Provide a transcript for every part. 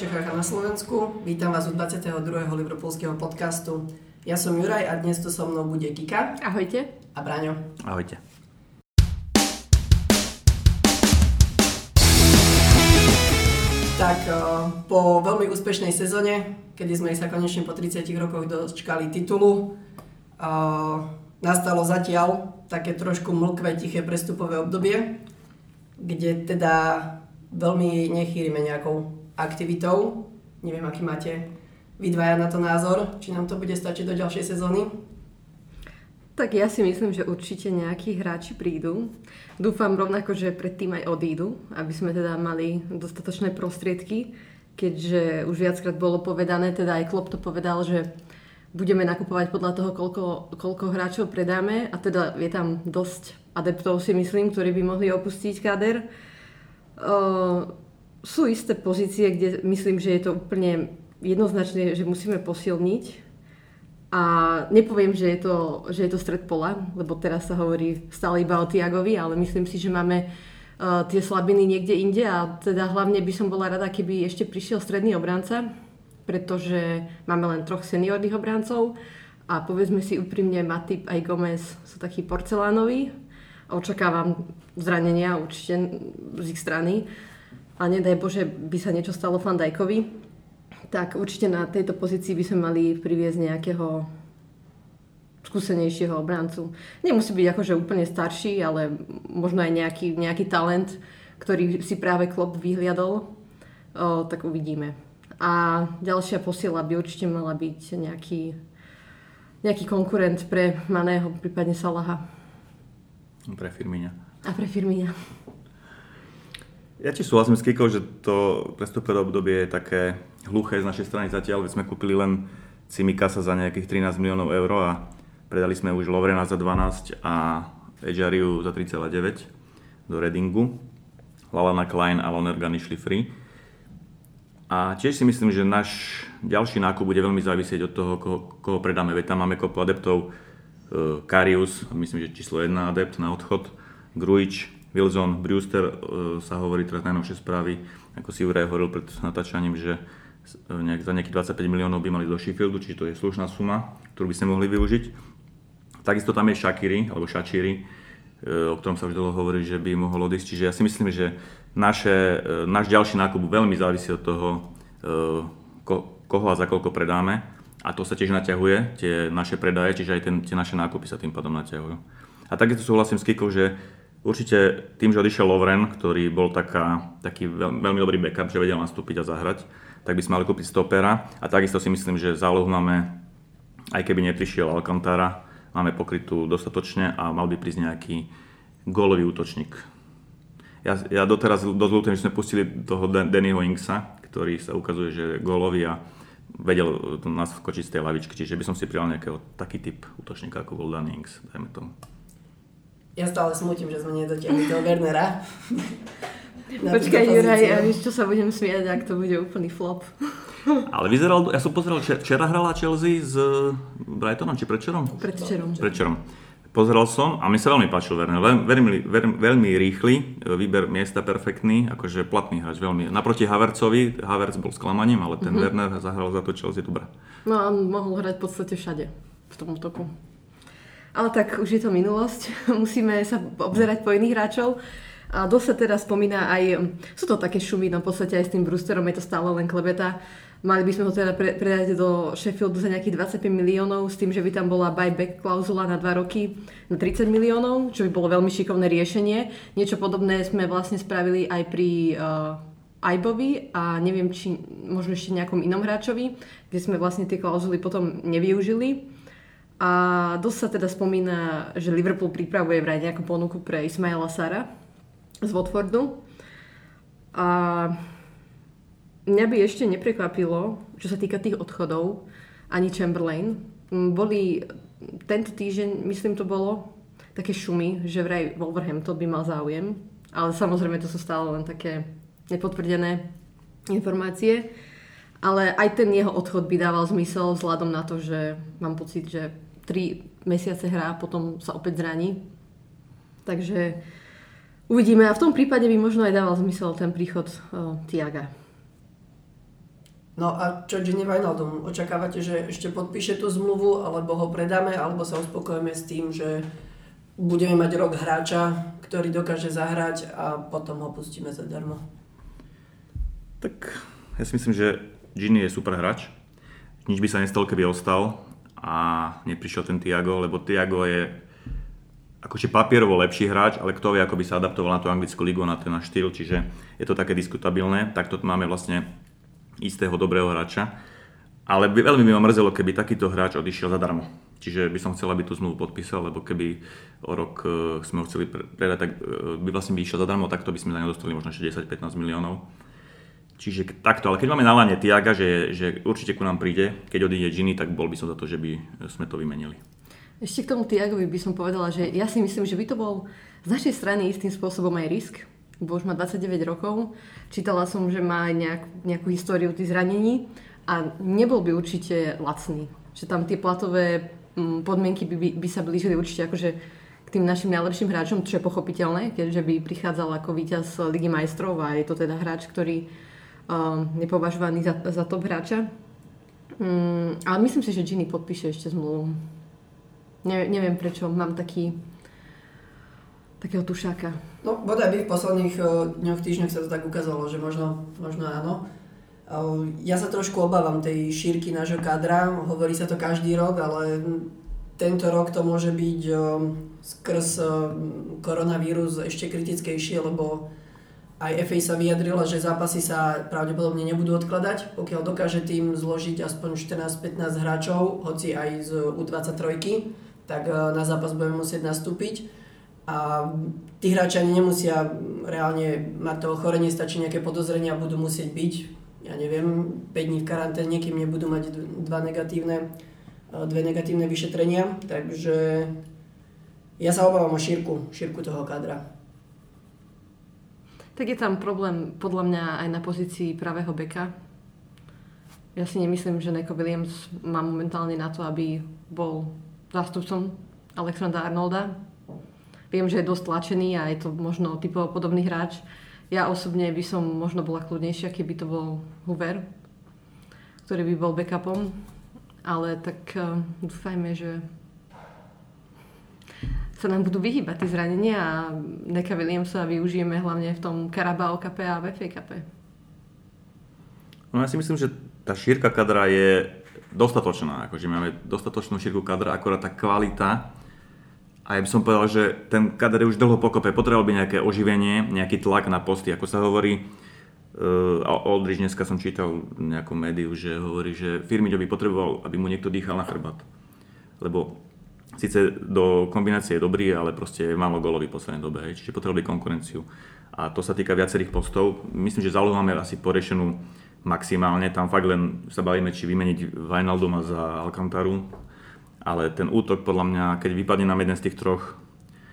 Čechách a na Slovensku. Vítam vás u 22. Liverpoolského podcastu. Ja som Juraj a dnes tu so mnou bude Kika. Ahojte. A Braňo. Ahojte. Tak po veľmi úspešnej sezóne, kedy sme sa konečne po 30 rokoch dočkali titulu, nastalo zatiaľ také trošku mlkvé, tiché prestupové obdobie, kde teda veľmi nechýrime nejakou aktivitou. Neviem, aký máte vy dvaja na to názor, či nám to bude stačiť do ďalšej sezóny. Tak ja si myslím, že určite nejakí hráči prídu. Dúfam rovnako, že predtým aj odídu, aby sme teda mali dostatočné prostriedky, keďže už viackrát bolo povedané, teda aj Klopp to povedal, že budeme nakupovať podľa toho, koľko, koľko hráčov predáme a teda je tam dosť adeptov si myslím, ktorí by mohli opustiť kader sú isté pozície, kde myslím, že je to úplne jednoznačné, že musíme posilniť. A nepoviem, že je, to, že je to stred pola, lebo teraz sa hovorí stále iba o Tiagovi, ale myslím si, že máme uh, tie slabiny niekde inde a teda hlavne by som bola rada, keby ešte prišiel stredný obranca, pretože máme len troch seniorných obrancov a povedzme si úprimne, Matip aj Gomez sú takí porcelánoví, očakávam zranenia určite z ich strany a nedaj Bože by sa niečo stalo Fandajkovi, tak určite na tejto pozícii by sme mali priviesť nejakého skúsenejšieho obrancu. Nemusí byť akože úplne starší, ale možno aj nejaký, nejaký talent, ktorý si práve Klopp vyhliadol, o, tak uvidíme. A ďalšia posiela by určite mala byť nejaký, nejaký konkurent pre Maného, prípadne Salaha. Pre Firmíňa. A pre Firmíňa. Ja tiež súhlasím s Kikou, že to prestupové obdobie je také hluché z našej strany zatiaľ, veď sme kúpili len Cimikasa za nejakých 13 miliónov eur a predali sme už Lovrena za 12 a Ejariu za 3,9 do Redingu. Lalana Klein a Lonergan išli free. A tiež si myslím, že náš ďalší nákup bude veľmi závisieť od toho, koho, koho predáme. Veď tam máme kopu adeptov, Eh, Karius, myslím, že číslo 1 adept na odchod, Grujič, Wilson, Brewster, eh, sa hovorí teraz najnovšie správy, ako si Juraj hovoril pred natáčaním, že eh, nejak, za nejakých 25 miliónov by mali do Sheffieldu, čiže to je slušná suma, ktorú by sme mohli využiť. Takisto tam je Shakiri, alebo Shachiri, o ktorom sa už dlho hovorí, že by mohol odísť. Čiže ja si myslím, že naše, náš ďalší nákup veľmi závisí od toho, koho a za koľko predáme a to sa tiež naťahuje, tie naše predaje, čiže aj ten, tie naše nákupy sa tým pádom naťahujú. A takisto súhlasím s Kikou, že určite tým, že odišiel Lovren, ktorý bol taká, taký veľ, veľmi dobrý backup, že vedel nastúpiť a zahrať, tak by sme mali kúpiť stopera. A takisto si myslím, že zálohu máme, aj keby neprišiel Alcantara, máme pokrytú dostatočne a mal by prísť nejaký gólový útočník. Ja, ja doteraz dosť ľutujem, že sme pustili toho Dannyho Inksa, ktorý sa ukazuje, že je gólový a vedel nás vkočiť z tej lavičky, čiže by som si prijal nejakého taký typ útočníka ako bol Dan Ings, dajme tomu. Ja stále smutím, že sme nedotiahli toho Wernera. Počkaj, Juraj, ja vieš, čo sa budem smiať, ak to bude úplný flop. Ale vyzeral, ja som pozeral, včera hrala Chelsea s Brightonom, či predčerom? Predčerom. Predčerom. Pozeral som a mi sa veľmi páčil Werner. Veľmi, veľmi, veľmi rýchly, e, výber miesta perfektný, akože platný hráč veľmi. Naproti Havercovi, Haverc bol sklamaním, ale ten mm-hmm. Werner zahral za to Chelsea dobre. No a mohol hrať v podstate všade v tom útoku. Ale tak už je to minulosť, musíme sa obzerať po iných hráčov. A dosť sa teda spomína aj, sú to také šumy, no v podstate aj s tým Brewsterom je to stále len klebeta Mali by sme ho teda pre, predať do Sheffieldu za nejakých 25 miliónov s tým, že by tam bola buyback klauzula na 2 roky na 30 miliónov, čo by bolo veľmi šikovné riešenie. Niečo podobné sme vlastne spravili aj pri uh, Aibovi a neviem, či možno ešte nejakom inom hráčovi, kde sme vlastne tie klauzuly potom nevyužili. A dosť sa teda spomína, že Liverpool pripravuje vraj nejakú ponuku pre Ismaila Sara z Watfordu. A Mňa by ešte neprekvapilo, čo sa týka tých odchodov, ani Chamberlain. Boli tento týždeň, myslím to bolo, také šumy, že vraj Wolverhampton by mal záujem, ale samozrejme to sú stále len také nepotvrdené informácie. Ale aj ten jeho odchod by dával zmysel vzhľadom na to, že mám pocit, že 3 mesiace hrá a potom sa opäť zraní. Takže uvidíme. A v tom prípade by možno aj dával zmysel ten príchod uh, Tiaga. No a čo Gini Wijnaldum? Očakávate, že ešte podpíše tú zmluvu, alebo ho predáme, alebo sa uspokojíme s tým, že budeme mať rok hráča, ktorý dokáže zahrať a potom ho pustíme zadarmo? Tak ja si myslím, že Gini je super hráč. Nič by sa nestalo, keby ostal a neprišiel ten Tiago, lebo Tiago je akože papierovo lepší hráč, ale kto vie, ako by sa adaptoval na tú anglickú ligu, na ten náš štýl, čiže je to také diskutabilné. Takto máme vlastne istého dobrého hráča. Ale by, veľmi by ma mrzelo, keby takýto hráč odišiel zadarmo. Čiže by som chcel, aby tú zmluvu podpísal, lebo keby o rok uh, sme ho chceli predať, tak uh, by vlastne by išiel zadarmo, takto by sme za neho dostali možno 10-15 miliónov. Čiže takto, ale keď máme na lane Tiaga, že, že určite ku nám príde, keď odíde Gini, tak bol by som za to, že by sme to vymenili. Ešte k tomu Tiagovi by som povedala, že ja si myslím, že by to bol z našej strany istým spôsobom aj risk, bo už má 29 rokov. Čítala som, že má nejak, nejakú históriu tých zranení a nebol by určite lacný. Že tam tie platové mm, podmienky by, by, by sa blížili určite akože tým našim najlepším hráčom, čo je pochopiteľné, keďže by prichádzal ako víťaz Ligy majstrov a je to teda hráč, ktorý um, je považovaný za, za top hráča. Um, ale myslím si, že Ginny podpíše ešte zmluvu. Ne, neviem prečo, mám taký takého tušáka. No, bodaj by v posledných uh, dňoch, týždňoch sa to tak ukázalo, že možno, možno áno. Uh, ja sa trošku obávam tej šírky nášho kadra, hovorí sa to každý rok, ale tento rok to môže byť uh, skrz koronavírus ešte kritickejšie, lebo aj FA sa vyjadrila, že zápasy sa pravdepodobne nebudú odkladať, pokiaľ dokáže tým zložiť aspoň 14-15 hráčov, hoci aj z U23, tak na zápas budeme musieť nastúpiť a tí hráči ani nemusia reálne mať to ochorenie, stačí nejaké podozrenia, budú musieť byť, ja neviem, 5 dní v karanténe, kým nebudú mať dva negatívne, e, dve negatívne vyšetrenia. Takže ja sa obávam o šírku, šírku toho kadra. Tak je tam problém podľa mňa aj na pozícii pravého beka. Ja si nemyslím, že Neko Williams má momentálne na to, aby bol zástupcom Alexandra Arnolda Viem, že je dosť tlačený a je to možno typovo podobný hráč. Ja osobne by som možno bola kľudnejšia, keby to bol Hoover, ktorý by bol backupom. Ale tak uh, dúfajme, že sa nám budú vyhýbať tie zranenia a Neka Williamsa využijeme hlavne v tom Carabao Cup a v FA Cup. No ja si myslím, že tá šírka kadra je dostatočná, akože máme dostatočnú šírku kadra, akorát tá kvalita a ja by som povedal, že ten kader je už dlho pokope, potreboval by nejaké oživenie, nejaký tlak na posty, ako sa hovorí. Uh, Oldrich dneska som čítal nejakú médiu, že hovorí, že Firmiňo by potreboval, aby mu niekto dýchal na chrbát. Lebo síce do kombinácie je dobrý, ale proste je málo golový v poslednej dobe, hej, čiže potrebovali konkurenciu. A to sa týka viacerých postov. Myslím, že zálohu máme asi porešenú maximálne. Tam fakt len sa bavíme, či vymeniť Wijnalduma za Alcantaru, ale ten útok podľa mňa, keď vypadne nám jeden z tých troch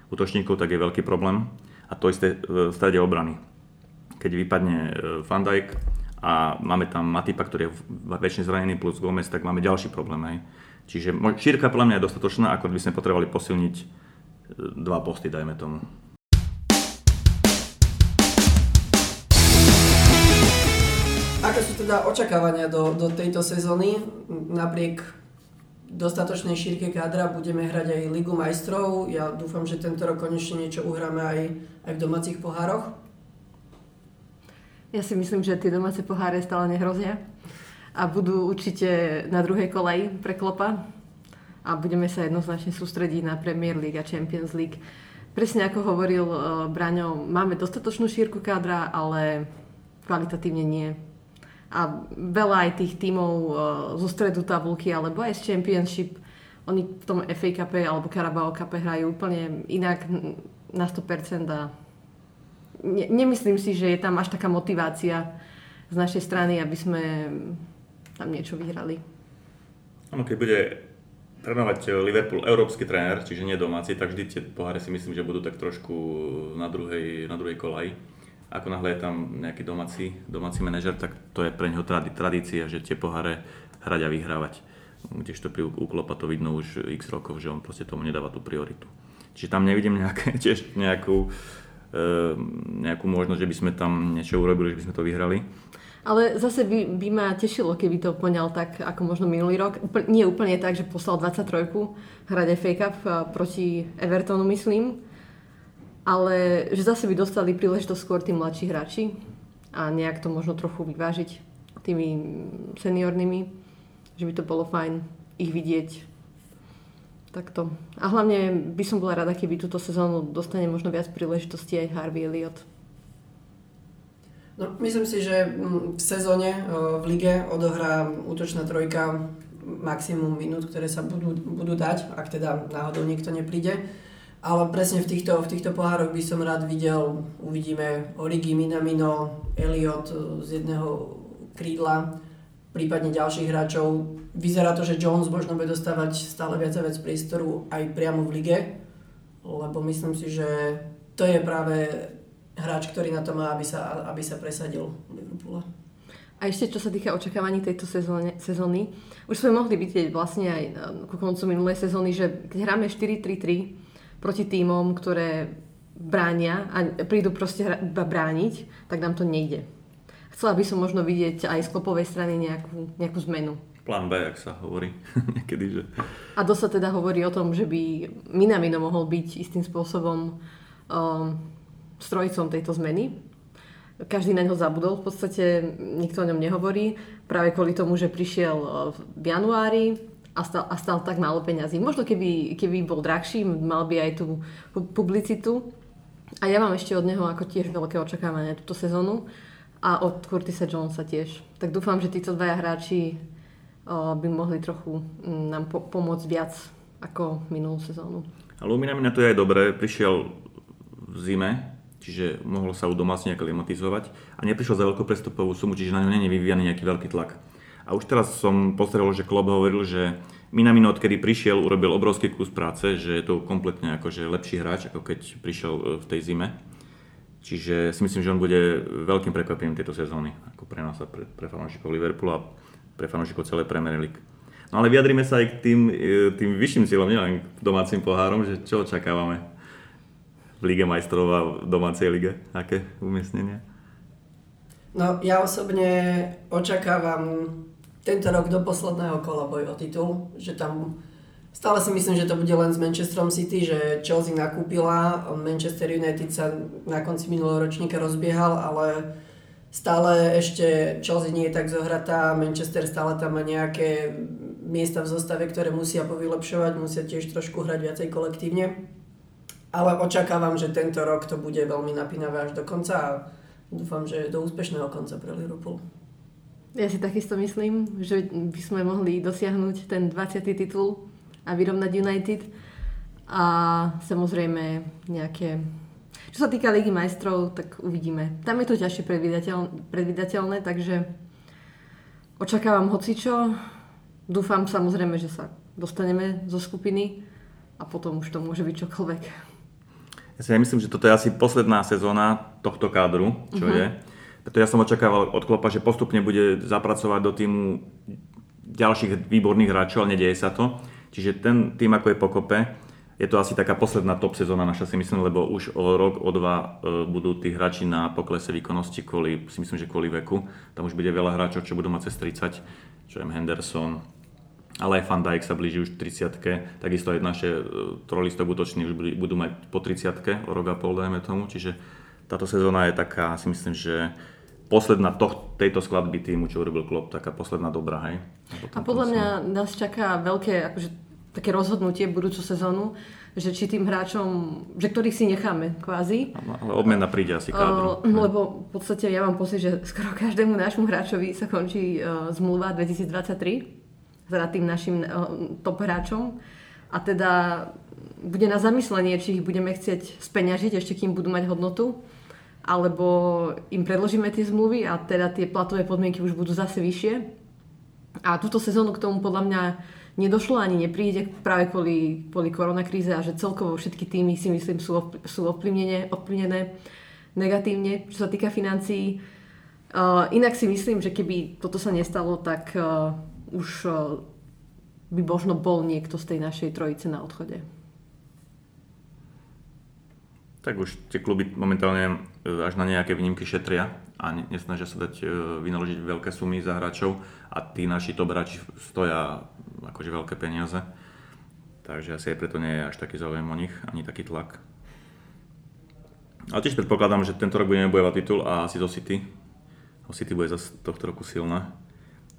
útočníkov, tak je veľký problém. A to isté v strede obrany. Keď vypadne e, Van Dijk a máme tam Matipa, ktorý je väčšine zranený plus Gomez, tak máme ďalší problém. Hej. Čiže šírka podľa mňa je dostatočná, ako by sme potrebovali posilniť e, dva posty, dajme tomu. Aké sú teda očakávania do, do tejto sezóny napriek dostatočnej šírke kádra budeme hrať aj Ligu majstrov. Ja dúfam, že tento rok konečne niečo uhráme aj, aj v domácich pohároch. Ja si myslím, že tie domáce poháre stále nehrozia a budú určite na druhej koleji pre klopa a budeme sa jednoznačne sústrediť na Premier League a Champions League. Presne ako hovoril uh, Braňo, máme dostatočnú šírku kádra, ale kvalitatívne nie a veľa aj tých tímov uh, zo stredu tabulky alebo aj z Championship, oni v tom FA Cup alebo Carabao Cup hrajú úplne inak na 100% a ne, nemyslím si, že je tam až taká motivácia z našej strany, aby sme tam niečo vyhrali. Áno, keď bude trénovať Liverpool európsky tréner, čiže nie domáci, tak vždy tie poháre si myslím, že budú tak trošku na druhej, na druhej kolaji ako náhle je tam nejaký domáci, domáci manažer, tak to je pre neho tradícia, že tie poháre hrať a vyhrávať. Kdežto pri Uklopa to vidno už x rokov, že on proste tomu nedáva tú prioritu. Čiže tam nevidím nejaké, tiež nejakú nejakú možnosť, že by sme tam niečo urobili, že by sme to vyhrali. Ale zase by, by ma tešilo, keby to poňal tak, ako možno minulý rok. Úpl, nie úplne tak, že poslal 23 hrať FA Cup proti Evertonu, myslím. Ale že zase by dostali príležitosť skôr tí mladší hráči a nejak to možno trochu vyvážiť tými seniornými. Že by to bolo fajn ich vidieť takto. A hlavne by som bola rada, keby túto sezónu dostane možno viac príležitostí aj Harvey Elliott. No, myslím si, že mm, v sezóne v lige odohrá útočná trojka maximum minút, ktoré sa budú, budú dať, ak teda náhodou niekto nepríde. Ale presne v týchto, v týchto pohároch by som rád videl, uvidíme Origi, Minamino, Elliot z jedného krídla, prípadne ďalších hráčov. Vyzerá to, že Jones možno bude dostávať stále viac a viac priestoru aj priamo v lige, lebo myslím si, že to je práve hráč, ktorý na to má, aby sa, aby sa presadil v Liverpoole. A ešte čo sa týka očakávaní tejto sezóne, sezóny, už sme mohli vidieť vlastne aj ku koncu minulej sezóny, že keď hráme 4-3-3 proti týmom, ktoré bránia a prídu proste iba brániť, tak nám to nejde. Chcela by som možno vidieť aj z klopovej strany nejakú, nejakú zmenu. Plán B, ak sa hovorí niekedy. Že... A dosť sa teda hovorí o tom, že by Minamino mohol byť istým spôsobom um, strojcom tejto zmeny. Každý na ňo zabudol, v podstate nikto o ňom nehovorí, práve kvôli tomu, že prišiel e, v januári a stal, a stal tak málo peňazí. Možno keby, keby bol drahší, mal by aj tú publicitu. A ja mám ešte od neho ako tiež veľké očakávania túto sezónu a od Curtisa Jonesa tiež. Tak dúfam, že títo dvaja hráči by mohli trochu nám po- pomôcť viac ako minulú sezónu. A Lumina to je aj dobré, prišiel v zime, čiže mohol sa udomácne aklimatizovať a neprišiel za veľkú prestupovú sumu, čiže na ňo není vyvíjaný nejaký veľký tlak. A už teraz som postrehol, že Klopp hovoril, že Minamino odkedy prišiel, urobil obrovský kus práce, že je to kompletne akože lepší hráč, ako keď prišiel e, v tej zime. Čiže si myslím, že on bude veľkým prekvapením tejto sezóny, ako pre nás a pre, pre fanúšikov Liverpoolu pre fanúšikov celej Premier League. No ale vyjadrime sa aj k tým, e, tým vyšším cieľom, nielen k domácim pohárom, že čo očakávame v Lige majstrov a v domácej lige? Aké umiestnenia? No ja osobne očakávam tento rok do posledného kola boj o titul, že tam stále si myslím, že to bude len s Manchesterom City, že Chelsea nakúpila, Manchester United sa na konci minulého ročníka rozbiehal, ale stále ešte Chelsea nie je tak zohratá, Manchester stále tam má nejaké miesta v zostave, ktoré musia povylepšovať, musia tiež trošku hrať viacej kolektívne ale očakávam, že tento rok to bude veľmi napínavé až do konca a dúfam, že do úspešného konca pre Liverpool. Ja si takisto myslím, že by sme mohli dosiahnuť ten 20. titul a vyrovnať United. A samozrejme nejaké... Čo sa týka Ligy majstrov, tak uvidíme. Tam je to ťažšie predvydateľ, predvydateľné, takže očakávam hocičo. Dúfam samozrejme, že sa dostaneme zo skupiny a potom už to môže byť čokoľvek. Ja si nemyslím, že toto je asi posledná sezóna tohto kádru, čo uh-huh. je. Preto ja som očakával od Klopa, že postupne bude zapracovať do týmu ďalších výborných hráčov, ale nedieje sa to. Čiže ten tým, ako je pokope, je to asi taká posledná top sezóna naša si myslím, lebo už o rok, o dva e, budú tí hráči na poklese výkonnosti kvôli, si myslím, že kvôli veku. Tam už bude veľa hráčov, čo budú mať cez 30, čo je Henderson, ale aj Van Dijk sa blíži už 30 takisto aj naše e, trolistok útoční už budú mať po 30 o rok a pol, dajme tomu, čiže táto sezóna je taká, si myslím, že posledná toh, tejto skladby týmu, čo urobil Klopp, taká posledná dobrá, hej. A, a podľa mňa nás čaká veľké, akože, také rozhodnutie budúcu sezónu, že či tým hráčom, že ktorých si necháme kvázi. Ale odmena príde asi kádru. Uh, lebo v podstate ja mám pocit, že skoro každému nášmu hráčovi sa končí uh, zmluva 2023 teda tým našim eh, top hráčom. A teda bude na zamyslenie, či ich budeme chcieť speňažiť ešte kým budú mať hodnotu, alebo im predložíme tie zmluvy a teda tie platové podmienky už budú zase vyššie. A túto sezónu k tomu podľa mňa nedošlo ani nepríde práve kvôli, kvôli koronakríze a že celkovo všetky týmy si myslím sú, sú ovplyvnené, ovplyvnené negatívne, čo sa týka financií. Uh, inak si myslím, že keby toto sa nestalo, tak uh, už eh, by možno bol niekto z tej našej trojice na odchode. Tak už tie kluby momentálne e, až na nejaké výnimky šetria a nesnažia sa dať e, vynaložiť veľké sumy za hráčov a tí naši top hráči stoja akože veľké peniaze. Takže asi aj preto nie je až taký záujem o nich, ani taký tlak. Ale tiež predpokladám, že tento rok budeme bojovať titul a asi zo City. O City bude zase tohto roku silná.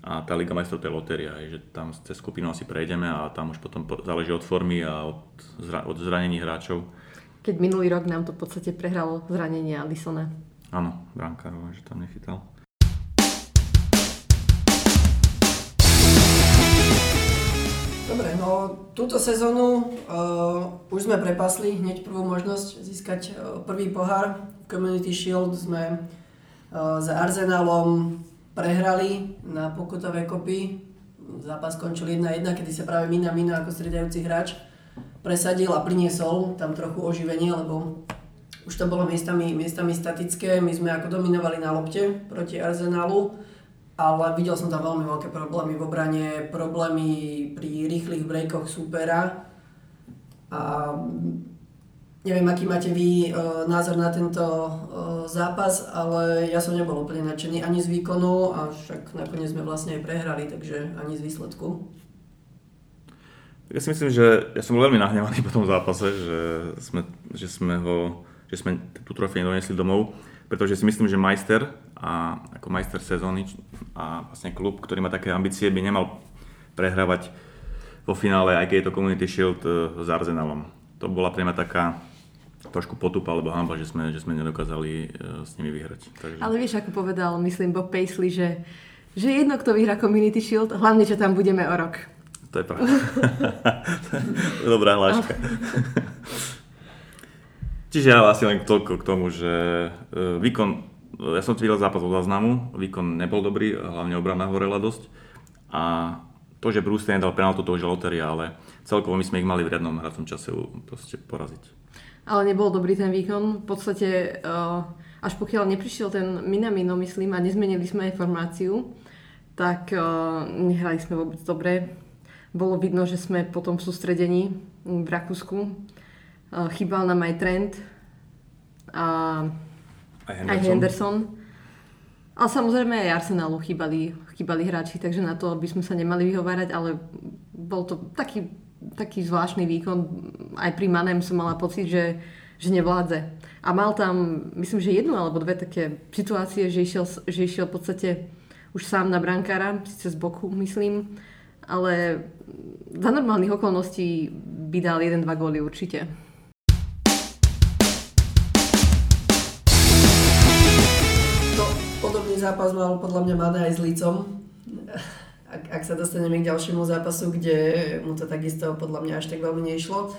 A tá Liga majstrov to je lotéria, že tam cez skupinu asi prejdeme a tam už potom záleží od formy a od, od zranení hráčov keď minulý rok nám to v podstate prehralo zranenie Alisona. Áno, brankárova, že tam nechytal. Dobre, no túto sezónu uh, už sme prepasli hneď prvú možnosť získať uh, prvý pohár. V Community Shield sme uh, za Arsenalom prehrali na pokutové kopy. Zápas skončil 1-1, kedy sa práve Mina Mina ako stredajúci hráč presadil a priniesol tam trochu oživenie, lebo už to bolo miestami, miestami statické, my sme ako dominovali na lopte proti Arsenalu, ale videl som tam veľmi veľké problémy v obrane, problémy pri rýchlych breakoch supera a neviem, aký máte vy e, názor na tento e, zápas, ale ja som nebol úplne nadšený ani z výkonu a však nakoniec sme vlastne aj prehrali, takže ani z výsledku. Ja si myslím, že ja som bol veľmi nahnevaný po tom zápase, že sme, že sme, ho, že sme tú trofej donesli domov, pretože si myslím, že majster a ako majster sezóny a vlastne klub, ktorý má také ambície, by nemal prehrávať vo finále, aj keď je to Community Shield e, s Arsenalom. To bola pre mňa taká trošku potupa alebo hamba, že sme, že sme nedokázali e, s nimi vyhrať. Takže... Ale vieš, ako povedal, myslím, Bob Paisley, že, že jedno, kto vyhrá Community Shield, hlavne, že tam budeme o rok. To je pravda. Dobrá hláška. Čiže ja asi len toľko k tomu, že e, výkon, ja som videl zápas od záznamu, výkon nebol dobrý, hlavne obrana horela dosť. A to, že Bruce nedal penaltu, to už je loteria, ale celkovo my sme ich mali v riadnom hracom čase proste poraziť. Ale nebol dobrý ten výkon. V podstate e, až pokiaľ neprišiel ten Minamino, myslím, a nezmenili sme aj formáciu, tak e, nehrali sme vôbec dobre bolo vidno, že sme po tom sústredení v Rakúsku. Chýbal nám aj Trent a aj Henderson. Aj Henderson. Ale samozrejme aj Arsenalu chýbali, chýbali hráči, takže na to by sme sa nemali vyhovárať, ale bol to taký, taký zvláštny výkon. Aj pri Manem som mala pocit, že, že nevládze. A mal tam, myslím, že jednu alebo dve také situácie, že išiel, že išiel v podstate už sám na brankára, síce z boku, myslím, ale za normálnych okolností by dal 1-2 góly určite. Zápas mal podľa mňa Mane aj s Lícom. Ak, ak sa dostaneme k ďalšiemu zápasu, kde mu to takisto podľa mňa až tak veľmi neišlo.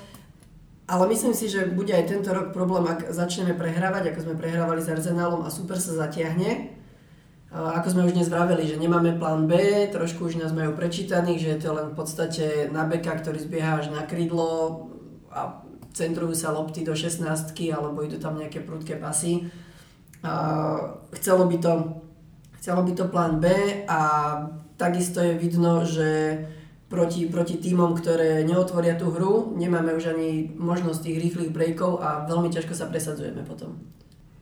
Ale myslím si, že bude aj tento rok problém, ak začneme prehrávať, ako sme prehrávali s Arsenalom a super sa zatiahne, ako sme už dnes vraveli, že nemáme plán B, trošku už nás majú prečítaných, že je to len v podstate na beka, ktorý zbieha až na krídlo a centrujú sa lopty do 16 alebo idú tam nejaké prudké pasy. chcelo by to, chcelo by to plán B a takisto je vidno, že proti, proti týmom, ktoré neotvoria tú hru, nemáme už ani možnosť tých rýchlych breakov a veľmi ťažko sa presadzujeme potom.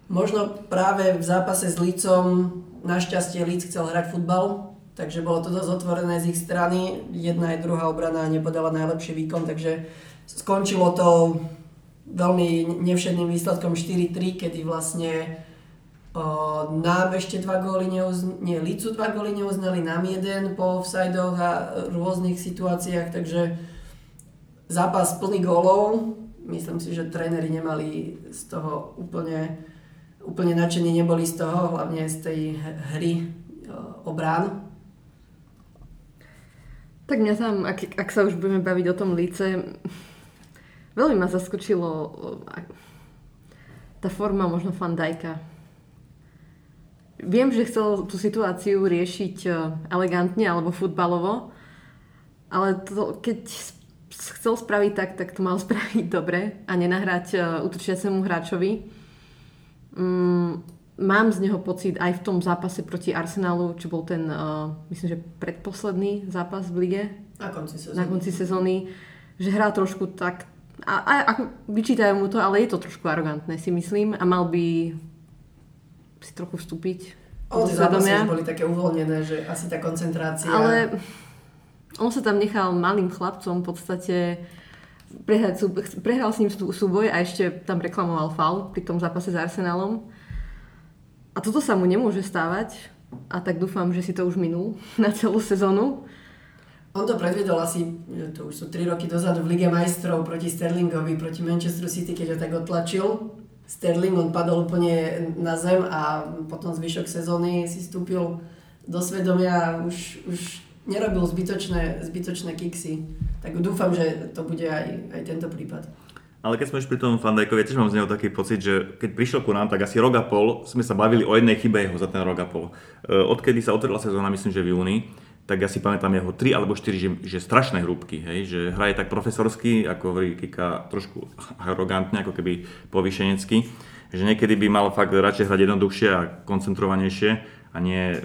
Možno práve v zápase s Lícom Našťastie Leeds chcel hrať futbal, takže bolo to dosť otvorené z ich strany. Jedna aj druhá obrana nepodala najlepší výkon, takže skončilo to veľmi nevšedným výsledkom 4-3, kedy vlastne o, nám ešte dva góly neuznali, nie, Lícu dva góly neuznali, nám jeden po offsidoch a rôznych situáciách, takže zápas plný gólov. Myslím si, že tréneri nemali z toho úplne úplne nadšení neboli z toho, hlavne z tej hry obrán. Tak mňa tam, ak, ak sa už budeme baviť o tom líce, veľmi ma zaskočilo tá forma možno Fandajka. Viem, že chcel tú situáciu riešiť e, elegantne alebo futbalovo, ale to, keď chcel spraviť tak, tak to mal spraviť dobre a nenahrať útočiacemu hráčovi. Mm, mám z neho pocit aj v tom zápase proti Arsenalu, čo bol ten, uh, myslím, že predposledný zápas v lige. Na konci sezóny. Na konci sezóny, že hrá trošku tak, A, a, a vyčítajú mu to, ale je to trošku arogantné, si myslím. A mal by si trochu vstúpiť tie zápasy už boli také uvoľnené, že asi tá koncentrácia... Ale on sa tam nechal malým chlapcom v podstate prehrať, prehral s ním súboj a ešte tam reklamoval faul pri tom zápase s Arsenalom. A toto sa mu nemôže stávať a tak dúfam, že si to už minul na celú sezónu. On to predvedol asi, to už sú 3 roky dozadu v Lige majstrov proti Sterlingovi, proti Manchester City, keď ho tak otlačil. Sterling, on padol úplne na zem a potom zvyšok sezóny si stúpil do svedomia už, už nerobil zbytočné, zbytočné kiksy. Tak dúfam, že to bude aj, aj tento prípad. Ale keď sme už pri tom Fandajkovi, ja tiež mám z neho taký pocit, že keď prišiel ku nám, tak asi rok a pol sme sa bavili o jednej chybe jeho za ten rok a pol. E, odkedy sa otvorila sezóna, myslím, že v júni, tak ja si pamätám jeho 3 alebo 4, že, že strašné hrúbky, hej, že hraje tak profesorsky, ako hovorí Kika, trošku arogantne, ako keby povyšenecky, že niekedy by mal fakt radšej hrať jednoduchšie a koncentrovanejšie a nie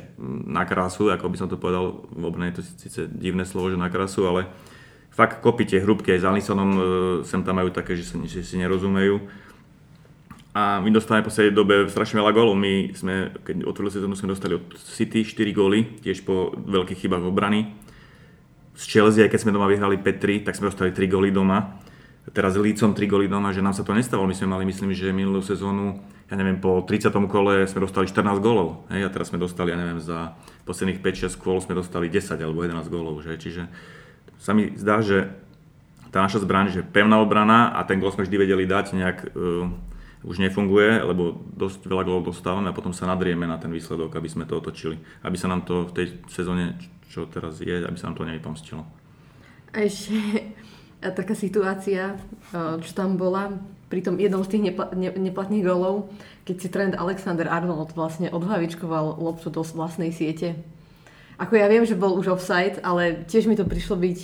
na krásu, ako by som to povedal, v obrane je to síce divné slovo, že na krásu, ale fakt kopí tie hrúbky aj s Alisonom, e, sem tam majú také, že, si, že si nerozumejú. A my dostávame po celej dobe strašne veľa gólov. My sme, keď otvorili sezónu, sme dostali od City 4 góly, tiež po veľkých chybách v obrany. Z Chelsea, aj keď sme doma vyhrali 5 tak sme dostali 3 góly doma. Teraz Lícom 3 góly doma, že nám sa to nestalo. My sme mali, myslím, že minulú sezónu, ja neviem, po 30. kole sme dostali 14 gólov. Hej, a teraz sme dostali, ja neviem, za posledných 5-6 kôl sme dostali 10 alebo 11 gólov. Že? Čiže sa mi zdá, že tá naša zbraň, že pevná obrana a ten gol sme vždy vedeli dať nejak uh, už nefunguje, lebo dosť veľa golov dostávame a potom sa nadrieme na ten výsledok, aby sme to otočili. Aby sa nám to v tej sezóne, čo teraz je, aby sa nám to nevypomstilo. A ešte taká situácia, čo tam bola, pri tom jednom z tých nepla- ne- neplatných golov, keď si trend Alexander Arnold vlastne odhlavičkoval loptu do vlastnej siete ako ja viem, že bol už offside, ale tiež mi to prišlo byť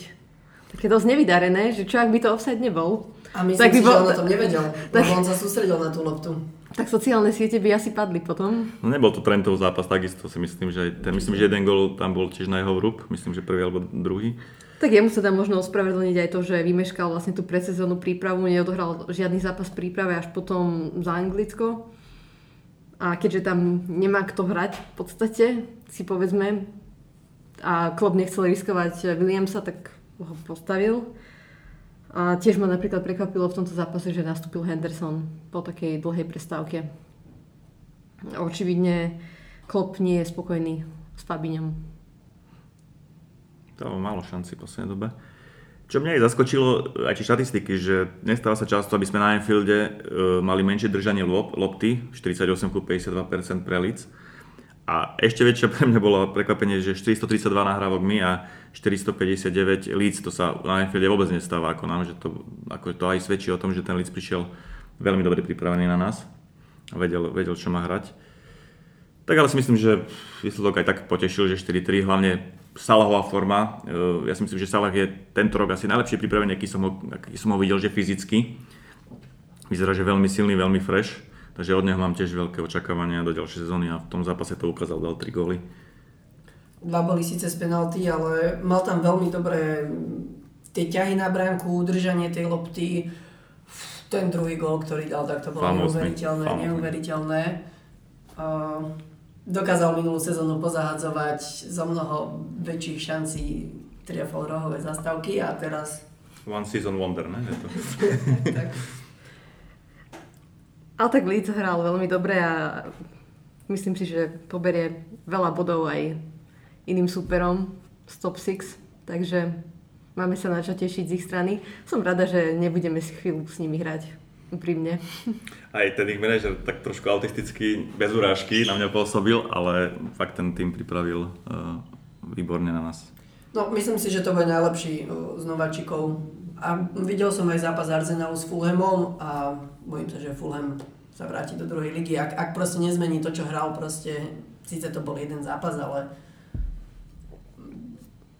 také dosť nevydarené, že čo ak by to offside nebol. A myslím tak si, bol... že on o tom nevedel, tak... lebo on sa sústredil na tú loptu. Tak sociálne siete by asi padli potom. No nebol to Trentov zápas, takisto si myslím, že ten, myslím, že jeden gol tam bol tiež na jeho vrúb, myslím, že prvý alebo druhý. Tak jemu sa tam možno ospravedlniť aj to, že vymeškal vlastne tú predsezónnu prípravu, neodohral žiadny zápas príprave až potom za Anglicko. A keďže tam nemá kto hrať v podstate, si povedzme, a klub nechcel riskovať Williamsa, tak ho postavil. A tiež ma napríklad prekvapilo v tomto zápase, že nastúpil Henderson po takej dlhej prestávke. Očividne klub nie je spokojný s Fabiňom. To málo šanci v poslednej dobe. Čo mňa aj zaskočilo, aj tie štatistiky, že nestáva sa často, aby sme na Anfielde e, mali menšie držanie lop, lopty, 48 52% pre Leeds a ešte väčšie pre mňa bolo prekvapenie, že 432 nahrávok my a 459 Leeds, to sa na Anfielde vôbec nestáva ako nám, že to, ako to aj svedčí o tom, že ten Leeds prišiel veľmi dobre pripravený na nás a vedel, vedel čo má hrať. Tak ale si myslím, že výsledok aj tak potešil, že 4-3, hlavne Salahová forma. E, ja si myslím, že Salah je tento rok asi najlepšie pripravený, aký som ho, aký som ho videl, že fyzicky. Vyzerá, že veľmi silný, veľmi fresh Takže od neho mám tiež veľké očakávania do ďalšej sezóny a v tom zápase to ukázal, dal 3 góly. Dva boli síce z penalty, ale mal tam veľmi dobré tie ťahy na bránku, udržanie tej lopty. Ten druhý gól, ktorý dal, tak to bolo Famosný. neuveriteľné, Famosný. neuveriteľné. Uh, dokázal minulú sezónu pozahadzovať za mnoho väčších šancí triafol rohové zastávky a teraz... One season wonder, ne? tak. Ale tak Leeds hral veľmi dobre a myslím si, že poberie veľa bodov aj iným superom z top 6, takže máme sa na čo tešiť z ich strany. Som rada, že nebudeme si chvíľu s nimi hrať, úprimne. Aj ten ich manažer tak trošku autisticky, bez urážky na mňa pôsobil, ale fakt ten tým pripravil uh, výborne na nás. No, myslím si, že to bude najlepší uh, z nováčikov. A videl som aj zápas Arsenalu s Fulhamom a bojím sa, že Fulham sa vráti do druhej ligy. Ak, ak proste nezmení to, čo hral, proste, síce to bol jeden zápas, ale...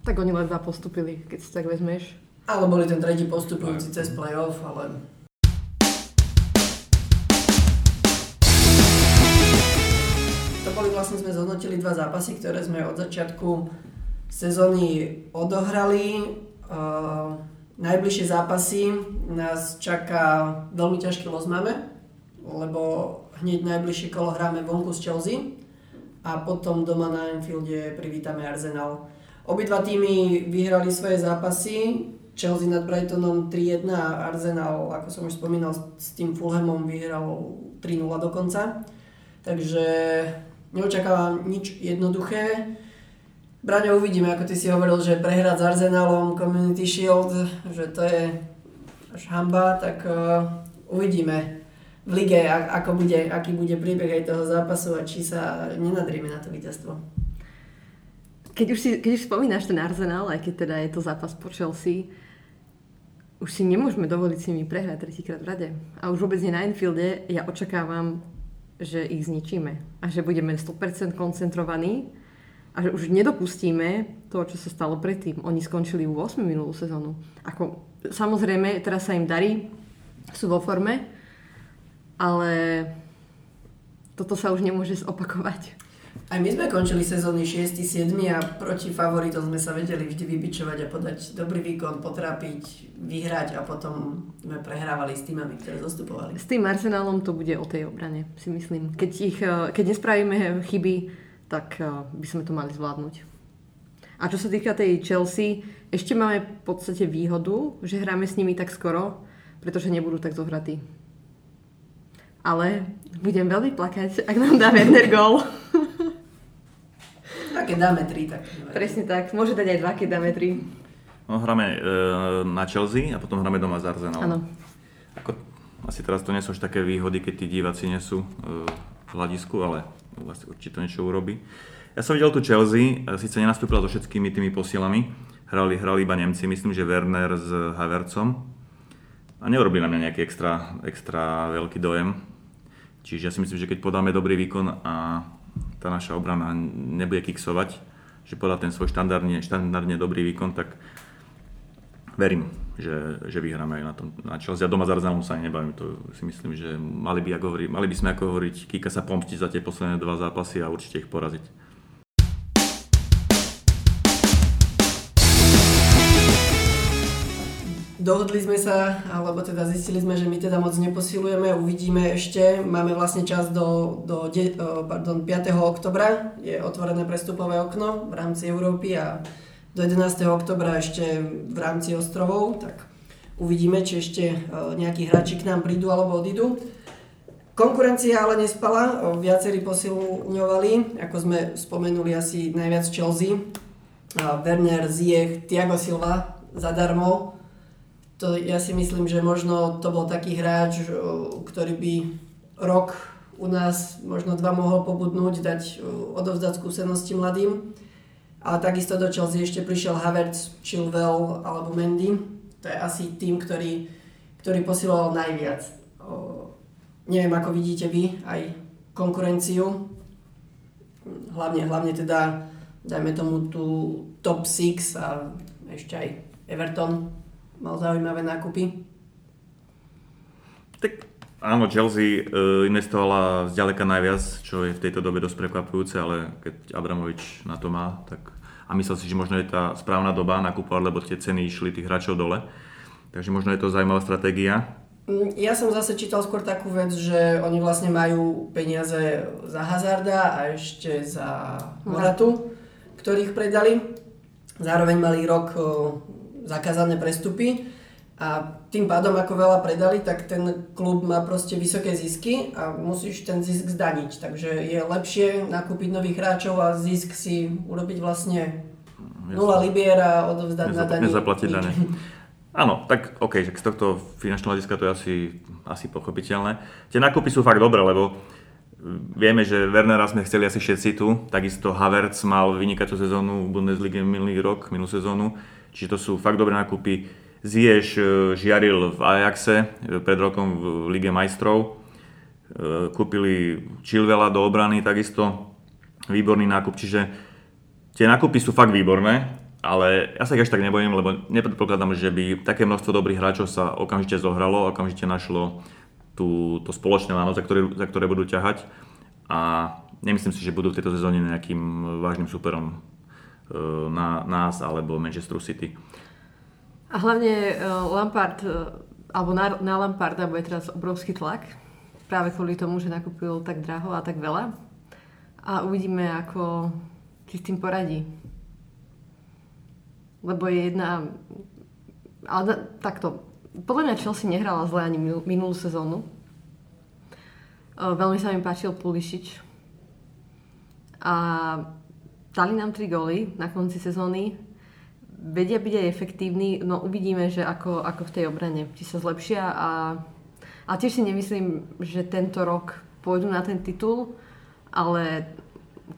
Tak oni len dva postupili, keď si tak vezmeš. Ale boli ten tretí postupujúci cez playoff, ale... To boli vlastne, sme zhodnotili dva zápasy, ktoré sme od začiatku sezóny odohrali. Uh, najbližšie zápasy nás čaká veľmi ťažký los máme, lebo hneď najbližšie kolo hráme vonku z Chelsea a potom doma na Anfielde privítame Arsenal. Obidva týmy vyhrali svoje zápasy, Chelsea nad Brightonom 3-1 a Arsenal, ako som už spomínal, s tým Fulhamom vyhral 3-0 dokonca. Takže neočakávam nič jednoduché. Braňo, uvidíme, ako ty si hovoril, že prehrať s Arsenalom Community Shield, že to je až hamba, tak uh, uvidíme v lige, ako bude, aký bude príbeh aj toho zápasu a či sa nenadrieme na to víťazstvo. Keď už, si, keď už spomínaš ten Arsenal, aj keď teda je to zápas po Chelsea, už si nemôžeme dovoliť si mi prehrať tretíkrát v rade. A už vôbec nie na Enfielde, ja očakávam, že ich zničíme. A že budeme 100% koncentrovaní a že už nedopustíme to, čo sa stalo predtým. Oni skončili u 8 minulú sezónu. Ako, samozrejme, teraz sa im darí, sú vo forme, ale toto sa už nemôže zopakovať. Aj my sme končili sezóny 6. 7. a proti favoritom sme sa vedeli vždy vybičovať a podať dobrý výkon, potrápiť, vyhrať a potom sme prehrávali s týmami, ktoré zostupovali. S tým Arsenálom to bude o tej obrane, si myslím. Keď, ich, eh, keď nespravíme chyby, tak eh, by sme to mali zvládnuť. A čo sa týka tej Chelsea, ešte máme v podstate výhodu, že hráme s nimi tak skoro, pretože nebudú tak zohratí. Ale budem veľmi plakať, ak nám dá Werner gol. A keď dáme 3, tak... Presne tak. Môže dať aj 2, keď dáme 3. No, hráme e, na Chelsea a potom hráme doma z Arsenal. Áno. Ako, asi teraz to nie sú až také výhody, keď tí diváci nie sú e, v hľadisku, ale vlastne určite niečo urobí. Ja som videl tu Chelsea, síce nenastúpila so všetkými tými posilami, hrali, hrali iba Nemci, myslím, že Werner s Havercom a neurobili na mňa nejaký extra, extra veľký dojem. Čiže ja si myslím, že keď podáme dobrý výkon a tá naša obrana nebude kiksovať, že podá ten svoj štandardne, štandardne dobrý výkon, tak verím, že, že vyhráme aj na tom na Chelsea. A doma s Arsenalom sa ani nebavím, to si myslím, že mali by, ako hovoriť, mali by sme ako hovoriť, Kika sa pomstiť za tie posledné dva zápasy a určite ich poraziť. Dohodli sme sa, alebo teda zistili sme, že my teda moc neposilujeme, uvidíme ešte. Máme vlastne čas do, do de, pardon, 5. oktobra, je otvorené prestupové okno v rámci Európy a do 11. oktobra ešte v rámci ostrovov, tak uvidíme, či ešte e, nejakí hráči k nám prídu alebo odídu. Konkurencia ale nespala, viacerí posilňovali, ako sme spomenuli asi najviac Chelsea. Werner, Ziyech, Thiago Silva zadarmo, to ja si myslím, že možno to bol taký hráč, ktorý by rok u nás možno dva mohol pobudnúť, dať, odovzdať skúsenosti mladým. Ale takisto do Chelsea ešte prišiel Havertz, Chilwell alebo Mendy. To je asi tým, ktorý, ktorý posiloval najviac. O, neviem, ako vidíte vy aj konkurenciu. Hlavne, hlavne teda, dajme tomu tú top 6 a ešte aj Everton mal zaujímavé nákupy? Tak áno, Chelsea uh, investovala zďaleka najviac, čo je v tejto dobe dosť prekvapujúce, ale keď Abramovič na to má, tak a myslel si, že možno je tá správna doba nakupovať, lebo tie ceny išli tých hráčov dole. Takže možno je to zaujímavá stratégia. Mm, ja som zase čítal skôr takú vec, že oni vlastne majú peniaze za Hazarda a ešte za Moratu, ktorých predali. Zároveň mali rok zakázané prestupy a tým pádom ako veľa predali, tak ten klub má proste vysoké zisky a musíš ten zisk zdaniť. Takže je lepšie nakúpiť nových hráčov a zisk si urobiť vlastne 0 libier a odovzdať na daní. Nezaplatiť dane. Áno, tak OK, z tohto finančného hľadiska to je asi, asi pochopiteľné. Tie nákupy sú fakt dobré, lebo vieme, že Wernera sme chceli asi všetci tu, takisto Havertz mal vynikajúcu sezónu v Bundesliga minulý rok, minulú sezónu Čiže to sú fakt dobré nákupy. Ziyech e, žiaril v Ajaxe e, pred rokom v Lige majstrov. E, kúpili Chilvela do obrany takisto. Výborný nákup, čiže tie nákupy sú fakt výborné, ale ja sa ich až tak nebojím, lebo nepredpokladám, že by také množstvo dobrých hráčov sa okamžite zohralo, okamžite našlo tú, to spoločné lano, za ktoré, za ktoré budú ťahať a nemyslím si, že budú v tejto sezóne nejakým vážnym superom na nás alebo Manchester City. A hlavne uh, Lampard uh, alebo na, na Lamparda bude teraz obrovský tlak. Práve kvôli tomu, že nakúpil tak draho a tak veľa. A uvidíme, ako si s tým poradí. Lebo je jedna... Ale takto. Podľa mňa Chelsea nehrala zle ani minulú sezónu. Veľmi sa mi páčil Pulišič. A dali nám 3 góly na konci sezóny vedia byť aj efektívni, no uvidíme, že ako, ako v tej obrane, či sa zlepšia a, a tiež si nemyslím, že tento rok pôjdu na ten titul, ale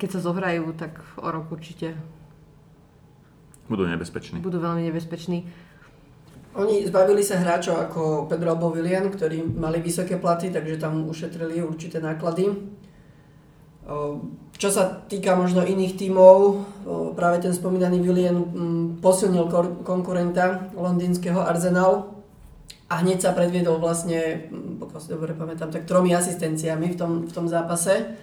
keď sa zohrajú, tak o rok určite budú nebezpeční. Budú veľmi nebezpeční. Oni zbavili sa hráčov ako Pedro alebo Willian, ktorí mali vysoké platy, takže tam ušetrili určité náklady. Čo sa týka možno iných tímov, práve ten spomínaný William posilnil konkurenta londýnskeho Arsenal a hneď sa predviedol vlastne, pokiaľ si dobre pamätám, tak tromi asistenciami v tom, v tom zápase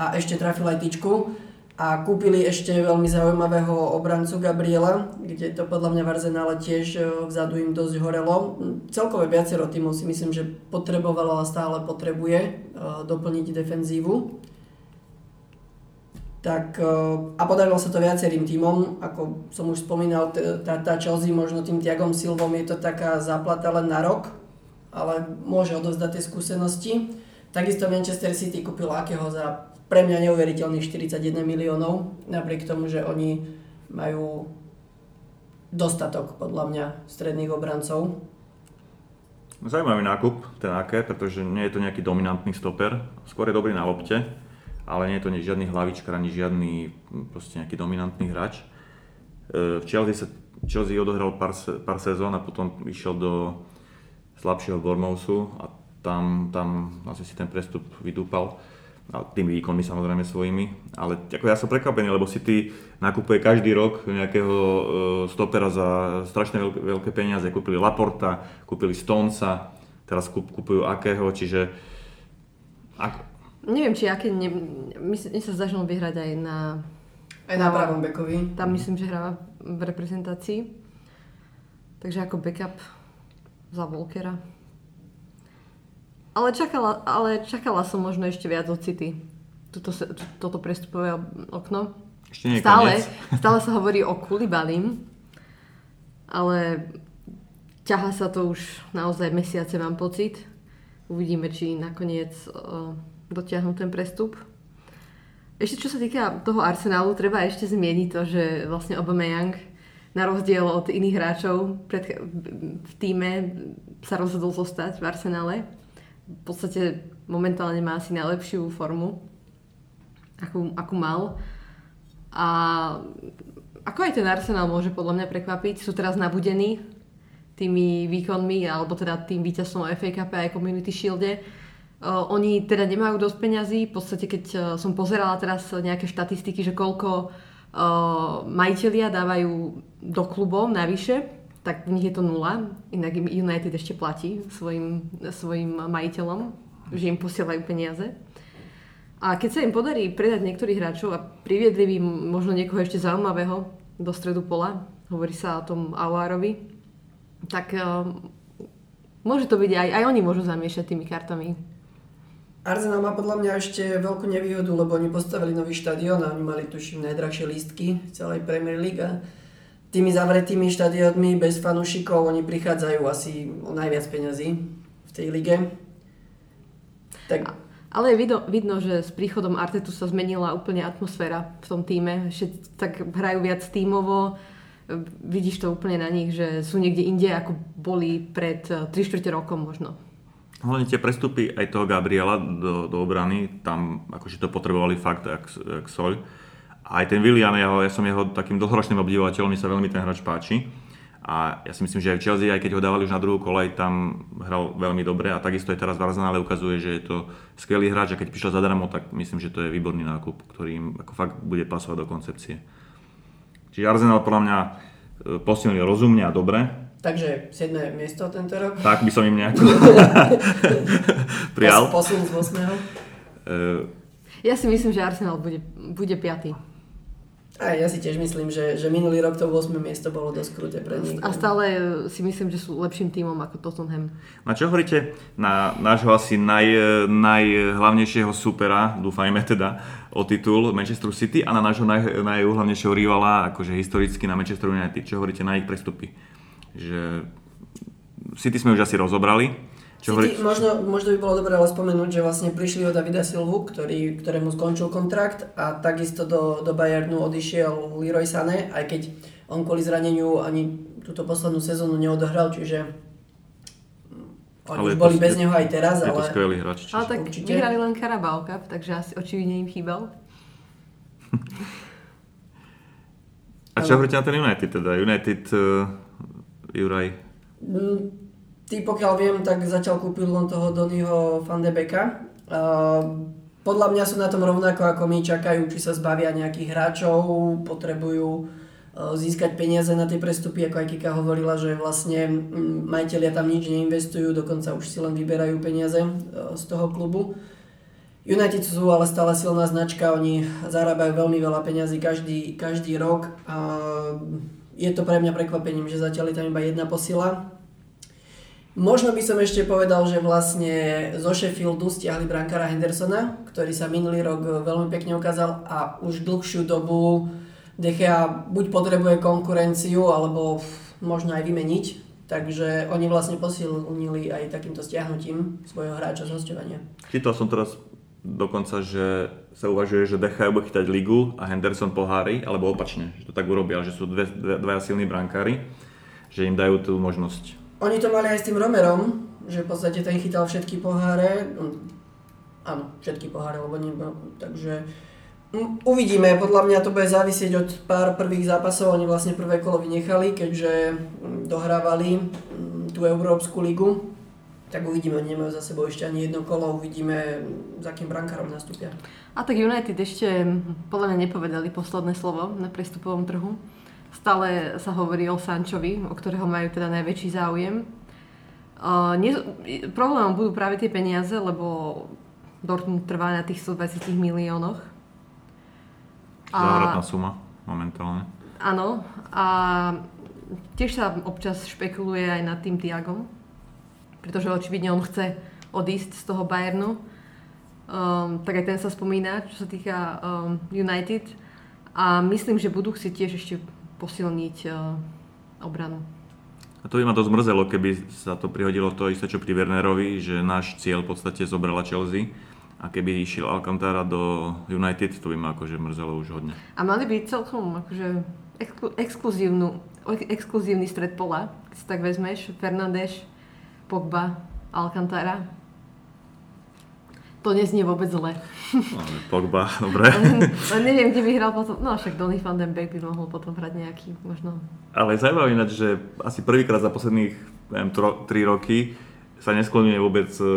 a ešte trafil aj tyčku a kúpili ešte veľmi zaujímavého obrancu Gabriela, kde to podľa mňa v Arsenále tiež vzadu im dosť horelo. Celkové viacero tímov si myslím, že potrebovalo a stále potrebuje doplniť defenzívu tak, e, a podarilo sa to viacerým tímom, ako som už spomínal, tá, tá Chelsea možno tým Tiagom Silvom je to taká záplata len na rok, ale môže odovzdať tie skúsenosti. Takisto Manchester City kúpil akého za pre mňa neuveriteľných 41 miliónov, napriek tomu, že oni majú dostatok podľa mňa stredných obrancov. Zaujímavý nákup, ten aké, pretože nie je to nejaký dominantný stoper, skôr je dobrý na lopte ale nie je to žiadny hlavičkar ani žiadny proste nejaký dominantný hráč. E, v Chelsea sa Chelsea odohral pár, pár sezón a potom išiel do slabšieho Bournemouthu a tam, tam asi si ten prestup vydúpal. A tými výkonmi samozrejme svojimi, ale ako ja som prekvapený, lebo si ty nakupuje každý rok nejakého uh, stopera za strašne veľké peniaze, kúpili Laporta, kúpili Stonesa, teraz kúpujú akého, čiže ak, Neviem, či aké... Ne, my, my sa zažil vyhrať aj na... Aj na pravom bekovi. Tam myslím, že hráva v reprezentácii. Takže ako backup za Volkera. Ale čakala, ale čakala som možno ešte viac od City. Toto, toto prestupové okno. Ešte nie stále, stále sa hovorí o Kulibalim, ale ťaha sa to už naozaj mesiace, mám pocit. Uvidíme, či nakoniec uh, dotiahnuť ten prestup. Ešte čo sa týka toho Arsenálu, treba ešte zmieniť to, že vlastne Aubameyang na rozdiel od iných hráčov pred, v týme sa rozhodol zostať v Arsenále. V podstate momentálne má asi najlepšiu formu, akú, akú mal. A ako aj ten Arsenal môže podľa mňa prekvapiť, sú teraz nabudení tými výkonmi, alebo teda tým víťazstvom FA Cup a aj Community Shielde oni teda nemajú dosť peňazí, v podstate keď uh, som pozerala teraz nejaké štatistiky, že koľko uh, majiteľia dávajú do klubov navyše, tak v nich je to nula, inak im United ešte platí svojim, svojim majiteľom, že im posielajú peniaze. A keď sa im podarí predať niektorých hráčov a priviedli by možno niekoho ešte zaujímavého do stredu pola, hovorí sa o tom Auárovi, tak uh, môže to byť aj, aj oni môžu zamiešať tými kartami Arsenal má podľa mňa ešte veľkú nevýhodu, lebo oni postavili nový štadión a oni mali tuším najdrahšie lístky v celej Premier League a tými zavretými štadiónmi bez fanúšikov oni prichádzajú asi o najviac peňazí v tej lige. Tak... Ale je vidno, vidno, že s príchodom Artetu sa zmenila úplne atmosféra v tom týme. Ešte tak hrajú viac tímovo, vidíš to úplne na nich, že sú niekde inde, ako boli pred 3 čtvrte rokom možno. Hlavne tie prestupy aj toho Gabriela do, do obrany, tam akože to potrebovali fakt jak, jak soľ. Aj ten Willian, ja, ja som jeho takým dlhoročným obdivovateľom, mi sa veľmi ten hráč páči. A ja si myslím, že aj v Chelsea, aj keď ho dávali už na druhú kolej, tam hral veľmi dobre a takisto aj teraz v Arsenále ukazuje, že je to skvelý hráč a keď prišiel zadarmo, tak myslím, že to je výborný nákup, ktorý im ako fakt bude pasovať do koncepcie. Čiže Arsenal podľa mňa e, posilnil rozumne a dobre, Takže 7. miesto tento rok. Tak by som im nejako prijal. Posun z 8. Uh, ja si myslím, že Arsenal bude, bude 5. A ja si tiež myslím, že, že minulý rok to 8. miesto bolo dosť kruté pre nich. A stále si myslím, že sú lepším tímom ako Tottenham. Na čo hovoríte na nášho asi naj, najhlavnejšieho supera, dúfajme teda, o titul Manchester City a na nášho naj, najúhlavnejšieho rivala, akože historicky na Manchester United. Čo hovoríte na ich prestupy? Že City sme už asi rozobrali, čo City, hovorí... možno, možno by bolo dobré ale spomenúť, že vlastne prišli od Davida Silvu, ktorý, ktorému skončil kontrakt a takisto do, do Bayernu odišiel Leroy Sané, aj keď on kvôli zraneniu ani túto poslednú sezónu neodohral, čiže oni ale už boli to, bez neho aj teraz, je ale... to skvelý hráč. Čiže... Ale tak určite. vyhrali len Carabao Cup, takže asi očividne im chýbal. A čo hovoríte na ten United teda? United, uh, Juraj? Mm, Ty pokiaľ viem, tak zatiaľ kúpil len toho Donnyho Van de Beka. Podľa mňa sú na tom rovnako ako my, čakajú, či sa zbavia nejakých hráčov, potrebujú uh, získať peniaze na tie prestupy, ako aj Kika hovorila, že vlastne majiteľia tam nič neinvestujú, dokonca už si len vyberajú peniaze uh, z toho klubu. United sú ale stále silná značka, oni zarábajú veľmi veľa peňazí každý, každý rok. Uh, je to pre mňa prekvapením, že zatiaľ je tam iba jedna posila, Možno by som ešte povedal, že vlastne zo Sheffieldu stiahli brankára Hendersona, ktorý sa minulý rok veľmi pekne ukázal a už dlhšiu dobu Dechea buď potrebuje konkurenciu, alebo možno aj vymeniť. Takže oni vlastne posilnili aj takýmto stiahnutím svojho hráča z hostovania. Čítal som teraz dokonca, že sa uvažuje, že Dechea bude chytať ligu a Henderson pohári, alebo opačne, že to tak urobia, že sú dve, dve, dvaja silní brankári, že im dajú tú možnosť. Oni to mali aj s tým Romerom, že v podstate ten chytal všetky poháre. Áno, všetky poháre, lebo nie, takže uvidíme, podľa mňa to bude závisieť od pár prvých zápasov, oni vlastne prvé kolo vynechali, keďže dohrávali tú Európsku ligu, tak uvidíme, oni nemajú za sebou ešte ani jedno kolo, uvidíme, za kým brankárom nastúpia. A tak United ešte podľa mňa nepovedali posledné slovo na prestupovom trhu. Stále sa hovorí o Sančovi, o ktorého majú teda najväčší záujem. Uh, nie, problémom budú práve tie peniaze, lebo Dortmund trvá na tých 120 miliónoch. Závratná suma momentálne. Áno. A tiež sa občas špekuluje aj nad tým Tiagom, pretože očividne on chce odísť z toho Bayernu. Um, tak aj ten sa spomína, čo sa týka um, United. A myslím, že budú chcieť tiež ešte posilniť uh, obranu. A to by ma to zmrzelo, keby sa to prihodilo to isté, čo pri Wernerovi, že náš cieľ v podstate zobrala Chelsea a keby išiel Alcantara do United, to by ma akože mrzelo už hodne. A mali by celkom akože exklu- exkluzívnu, exkluzívny stred pola, keď si tak vezmeš, Fernández, Pogba, Alcantara, to neznie vôbec zle. No, Pogba, dobre. Len neviem, kde by hral potom. No však Donny van den Beek by mohol potom hrať nejaký, možno. Ale zaujímavé ináč, že asi prvýkrát za posledných, neviem, 3 roky sa nesklonuje vôbec, e,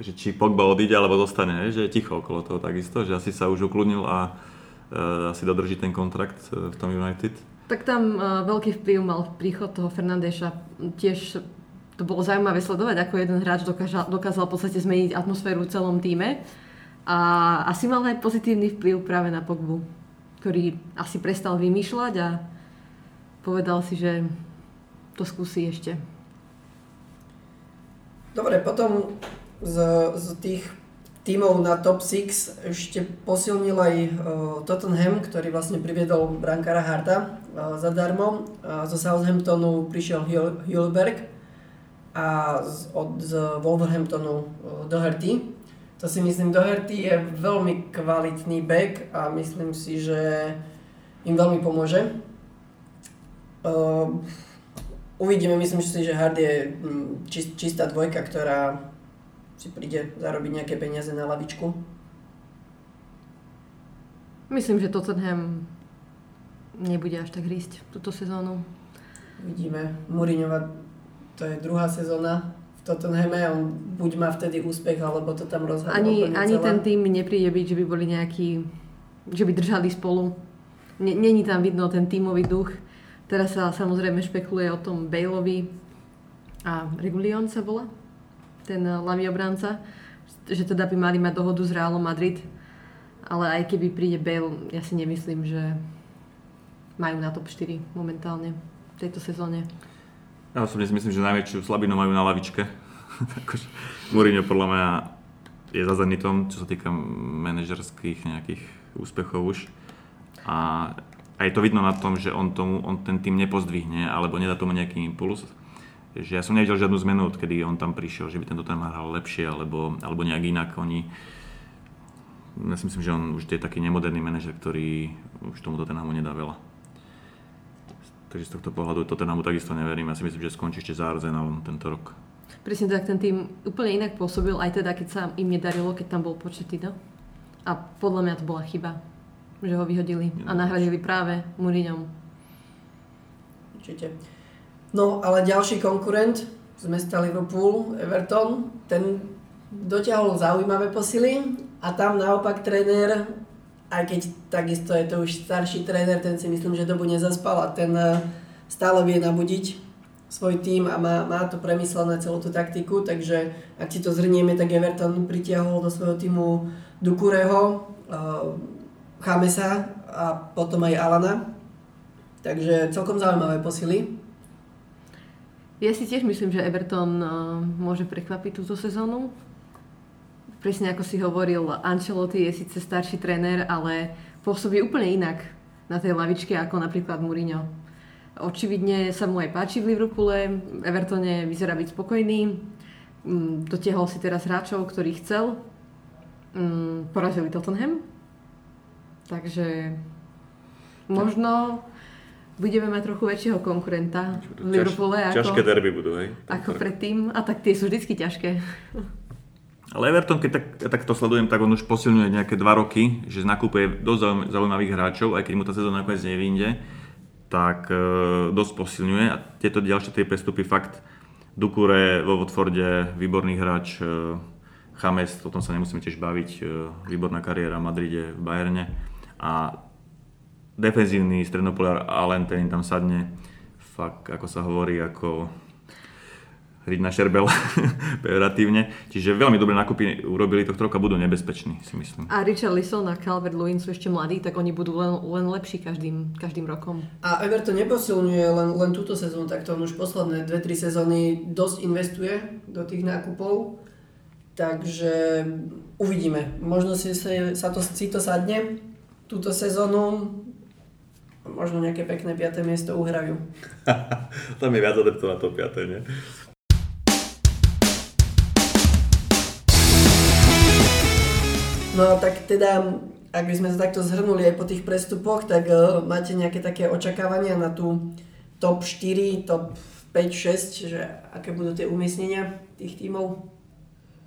že či Pogba odíde alebo zostane, že je ticho okolo toho takisto, že asi sa už ukludnil a uh, asi dodrží ten kontrakt e, v tom United. Tak tam veľký vplyv mal príchod toho Fernandeša. Tiež to bolo zaujímavé sledovať, ako jeden hráč dokážal, dokázal v podstate zmeniť atmosféru v celom týme. A asi mal aj pozitívny vplyv práve na Pogbu, ktorý asi prestal vymýšľať a povedal si, že to skúsi ešte. Dobre, potom z, z tých tímov na top 6 ešte posilnil aj uh, Tottenham, ktorý vlastne priviedol brankára Harta uh, zadarmo. Uh, zo Southamptonu prišiel Hulberg, a z, od, z Wolverhamptonu e, Doherty. To si myslím, Doherty je veľmi kvalitný back a myslím si, že im veľmi pomôže. Uh, uvidíme, myslím si, že Hard je čist, čistá dvojka, ktorá si príde zarobiť nejaké peniaze na lavičku. Myslím, že Tottenham nebude až tak hrísť túto sezónu. Vidíme. Mourinhova to je druhá sezóna v Tottenhame, on buď má vtedy úspech, alebo to tam rozhodne Ani, ani ten tým nepríde byť, že by boli nejakí, že by držali spolu. Není tam vidno ten tímový duch. Teraz sa samozrejme špekuluje o tom Baleovi a Regulion sa volá, ten ľavý obranca, že teda by mali mať dohodu s Realom Madrid. Ale aj keby príde Bale, ja si nemyslím, že majú na top 4 momentálne v tejto sezóne. Ja osobne si myslím, že najväčšiu slabinu majú na lavičke. Mourinho podľa mňa je za Zenitom, čo sa týka manažerských nejakých úspechov už. A, a je to vidno na tom, že on, tomu, on ten tým nepozdvihne alebo nedá tomu nejaký impuls. Že ja som nevidel žiadnu zmenu, odkedy on tam prišiel, že by tento tým hral lepšie alebo, alebo nejak inak. Oni, ja si myslím, že on už je taký nemoderný manažer, ktorý už tomu Tottenhamu nedá veľa. Takže z tohto pohľadu Tottenhamu takisto neverím. Ja si myslím, že skončí ešte za Arsenalom tento rok. Presne tak, ten tým úplne inak pôsobil, aj teda, keď sa im nedarilo, keď tam bol Pochettino. A podľa mňa to bola chyba, že ho vyhodili a nahradili práve Mourinhom. Určite. No, ale ďalší konkurent z mesta Liverpool, Everton, ten dotiahol zaujímavé posily a tam naopak tréner, aj keď takisto je to už starší tréner, ten si myslím, že dobu nezaspal a ten eh, stále vie nabudiť svoj tým a má, má to premyslené celú tú taktiku, takže ak si to zhrnieme, tak Everton pritiahol do svojho týmu Dukureho, uh, Chamesa a potom aj Alana. Takže celkom zaujímavé posily. Ja si tiež myslím, že Everton uh, môže prekvapiť túto sezónu. Presne ako si hovoril, Ancelotti je síce starší tréner, ale pôsobí úplne inak na tej lavičke ako napríklad Mourinho. Očividne sa mu aj páči v Liverpoole, Evertone vyzerá byť spokojný, mm, dotiahol si teraz hráčov, ktorých chcel, mm, porazili Tottenham, takže možno budeme mať trochu väčšieho konkurenta v Liverpoole ako, ťažké derby budú, hej? Ako predtým. A tak tie sú vždy ťažké. Ale Everton, keď tak, tak to sledujem, tak on už posilňuje nejaké dva roky, že nakúpuje dosť zaujímavých hráčov, aj keď mu tá sezóna nakoniec nevinde, tak e, dosť posilňuje. A tieto ďalšie tie prestupy fakt Dukure vo Watforde, výborný hráč, e, Chames, o tom sa nemusíme tiež baviť, e, výborná kariéra v Madride, v Bayerne. A defenzívny strednopoliar Allen, ten tam sadne, fakt, ako sa hovorí, ako hriť na šerbel, pejoratívne. Čiže veľmi dobré nákupy urobili tohto roka, budú nebezpeční, si myslím. A Richard Lisson a Calvert Lewin sú ešte mladí, tak oni budú len, len lepší každým, každým rokom. A Everton neposilňuje len, len túto sezónu, tak to on už posledné 2-3 sezóny dosť investuje do tých nákupov. Takže uvidíme. Možno si sa to, si to sadne túto sezónu možno nejaké pekné 5. miesto uhrajú. Tam je viac adeptov na to 5. nie? No tak teda, ak by sme to takto zhrnuli aj po tých prestupoch, tak uh, máte nejaké také očakávania na tú top 4, top 5, 6, že aké budú tie umiestnenia tých tímov?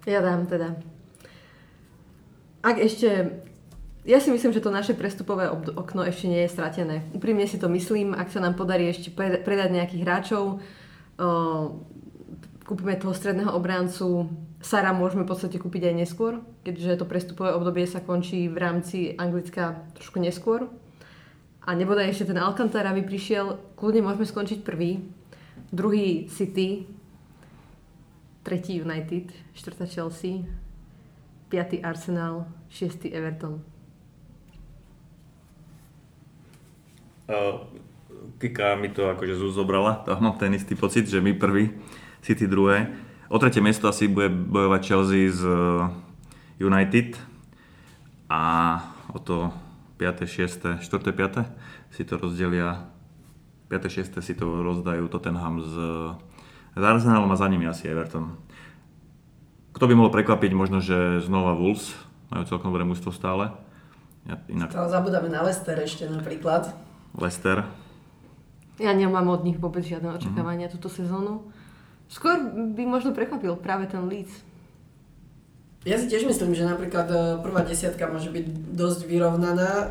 Ja dám teda. Ak ešte ja si myslím, že to naše prestupové okno ešte nie je stratené. Úprimne si to myslím, ak sa nám podarí ešte predať nejakých hráčov, kúpime toho stredného obráncu, Sara môžeme v podstate kúpiť aj neskôr, keďže to prestupové obdobie sa končí v rámci Anglicka trošku neskôr. A nebodaj ešte ten Alcantara by prišiel, kľudne môžeme skončiť prvý, druhý City, tretí United, štvrtá Chelsea, piatý Arsenal, šiestý Everton. Kika mi to akože zobrala, tam mám ten istý pocit, že my prvý, City druhé. O tretie miesto asi bude bojovať Chelsea z eh, United a o to 5., 6., 4., 5. si to rozdelia 5., 6. si to rozdajú Tottenham z, z Arsenalom a za nimi asi Everton. Kto by mohol prekvapiť, možno, že znova Wolves, majú celkom dobré mústvo stále. Ja, inak... Stále zabudáme na Leicester ešte napríklad. Leicester. Ja nemám od nich vôbec žiadne očakávania mm. túto sezónu. Skôr by možno prekvapil práve ten Leeds. Ja si tiež myslím, že napríklad e, prvá desiatka môže byť dosť vyrovnaná. E,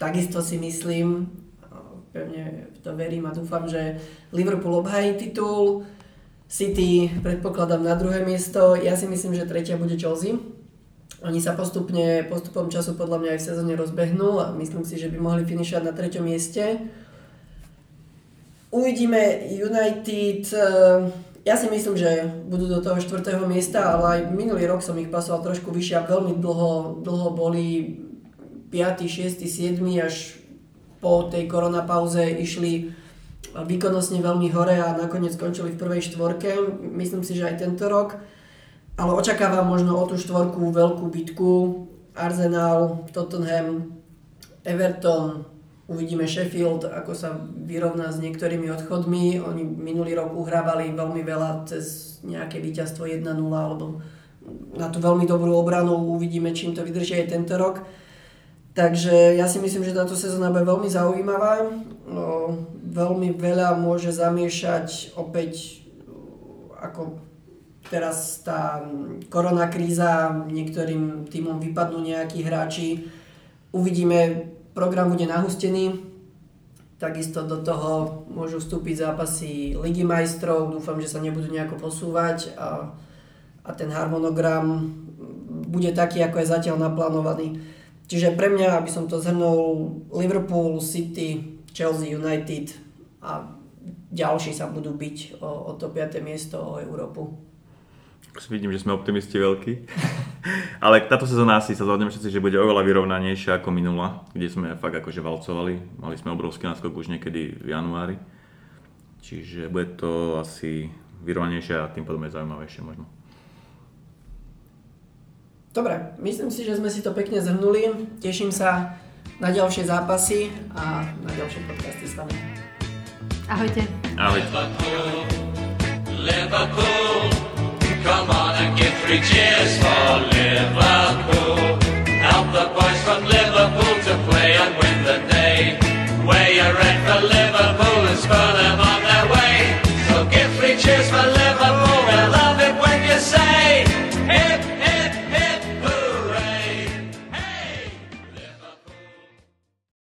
takisto si myslím, e, pevne to verím a dúfam, že Liverpool obhají titul, City predpokladám na druhé miesto, ja si myslím, že tretia bude Chelsea oni sa postupne, postupom času podľa mňa aj v sezóne rozbehnú a myslím si, že by mohli finišovať na treťom mieste. Uvidíme United, eh, ja si myslím, že budú do toho štvrtého miesta, ale aj minulý rok som ich pasoval trošku vyššie a veľmi dlho, dlho boli 5., 6., 7. až po tej koronapauze išli výkonnostne veľmi hore a nakoniec skončili v prvej štvorke. Myslím si, že aj tento rok. Ale očakávam možno o tú štvorku veľkú bitku. Arsenal, Tottenham, Everton, uvidíme Sheffield, ako sa vyrovná s niektorými odchodmi. Oni minulý rok uhrávali veľmi veľa cez nejaké víťazstvo 1-0 alebo na tú veľmi dobrú obranu. Uvidíme, čím to vydrží aj tento rok. Takže ja si myslím, že táto sezóna bude veľmi zaujímavá. No, veľmi veľa môže zamiešať opäť ako teraz tá korona kríza, niektorým týmom vypadnú nejakí hráči. Uvidíme, program bude nahustený. Takisto do toho môžu vstúpiť zápasy Ligy majstrov. Dúfam, že sa nebudú nejako posúvať a, a ten harmonogram bude taký, ako je zatiaľ naplánovaný. Čiže pre mňa, aby som to zhrnul, Liverpool, City, Chelsea, United a ďalší sa budú byť o, o to 5. miesto, o Európu. Vidím, že sme optimisti veľkí. Ale táto sezóna asi sa zhodneme všetci, že bude oveľa vyrovnanejšia ako minula, kde sme fakt akože valcovali. Mali sme obrovský náskok už niekedy v januári. Čiže bude to asi vyrovnanejšie a tým potom je zaujímavejšie možno. Dobre, myslím si, že sme si to pekne zhrnuli. Teším sa na ďalšie zápasy a na ďalšie podcasty s vami. Ahojte. Ahojte. Liverpool, Come on and give three cheers for Liverpool. Help the boys from Liverpool to play and win the day. Wear your red for Liverpool and Spurs.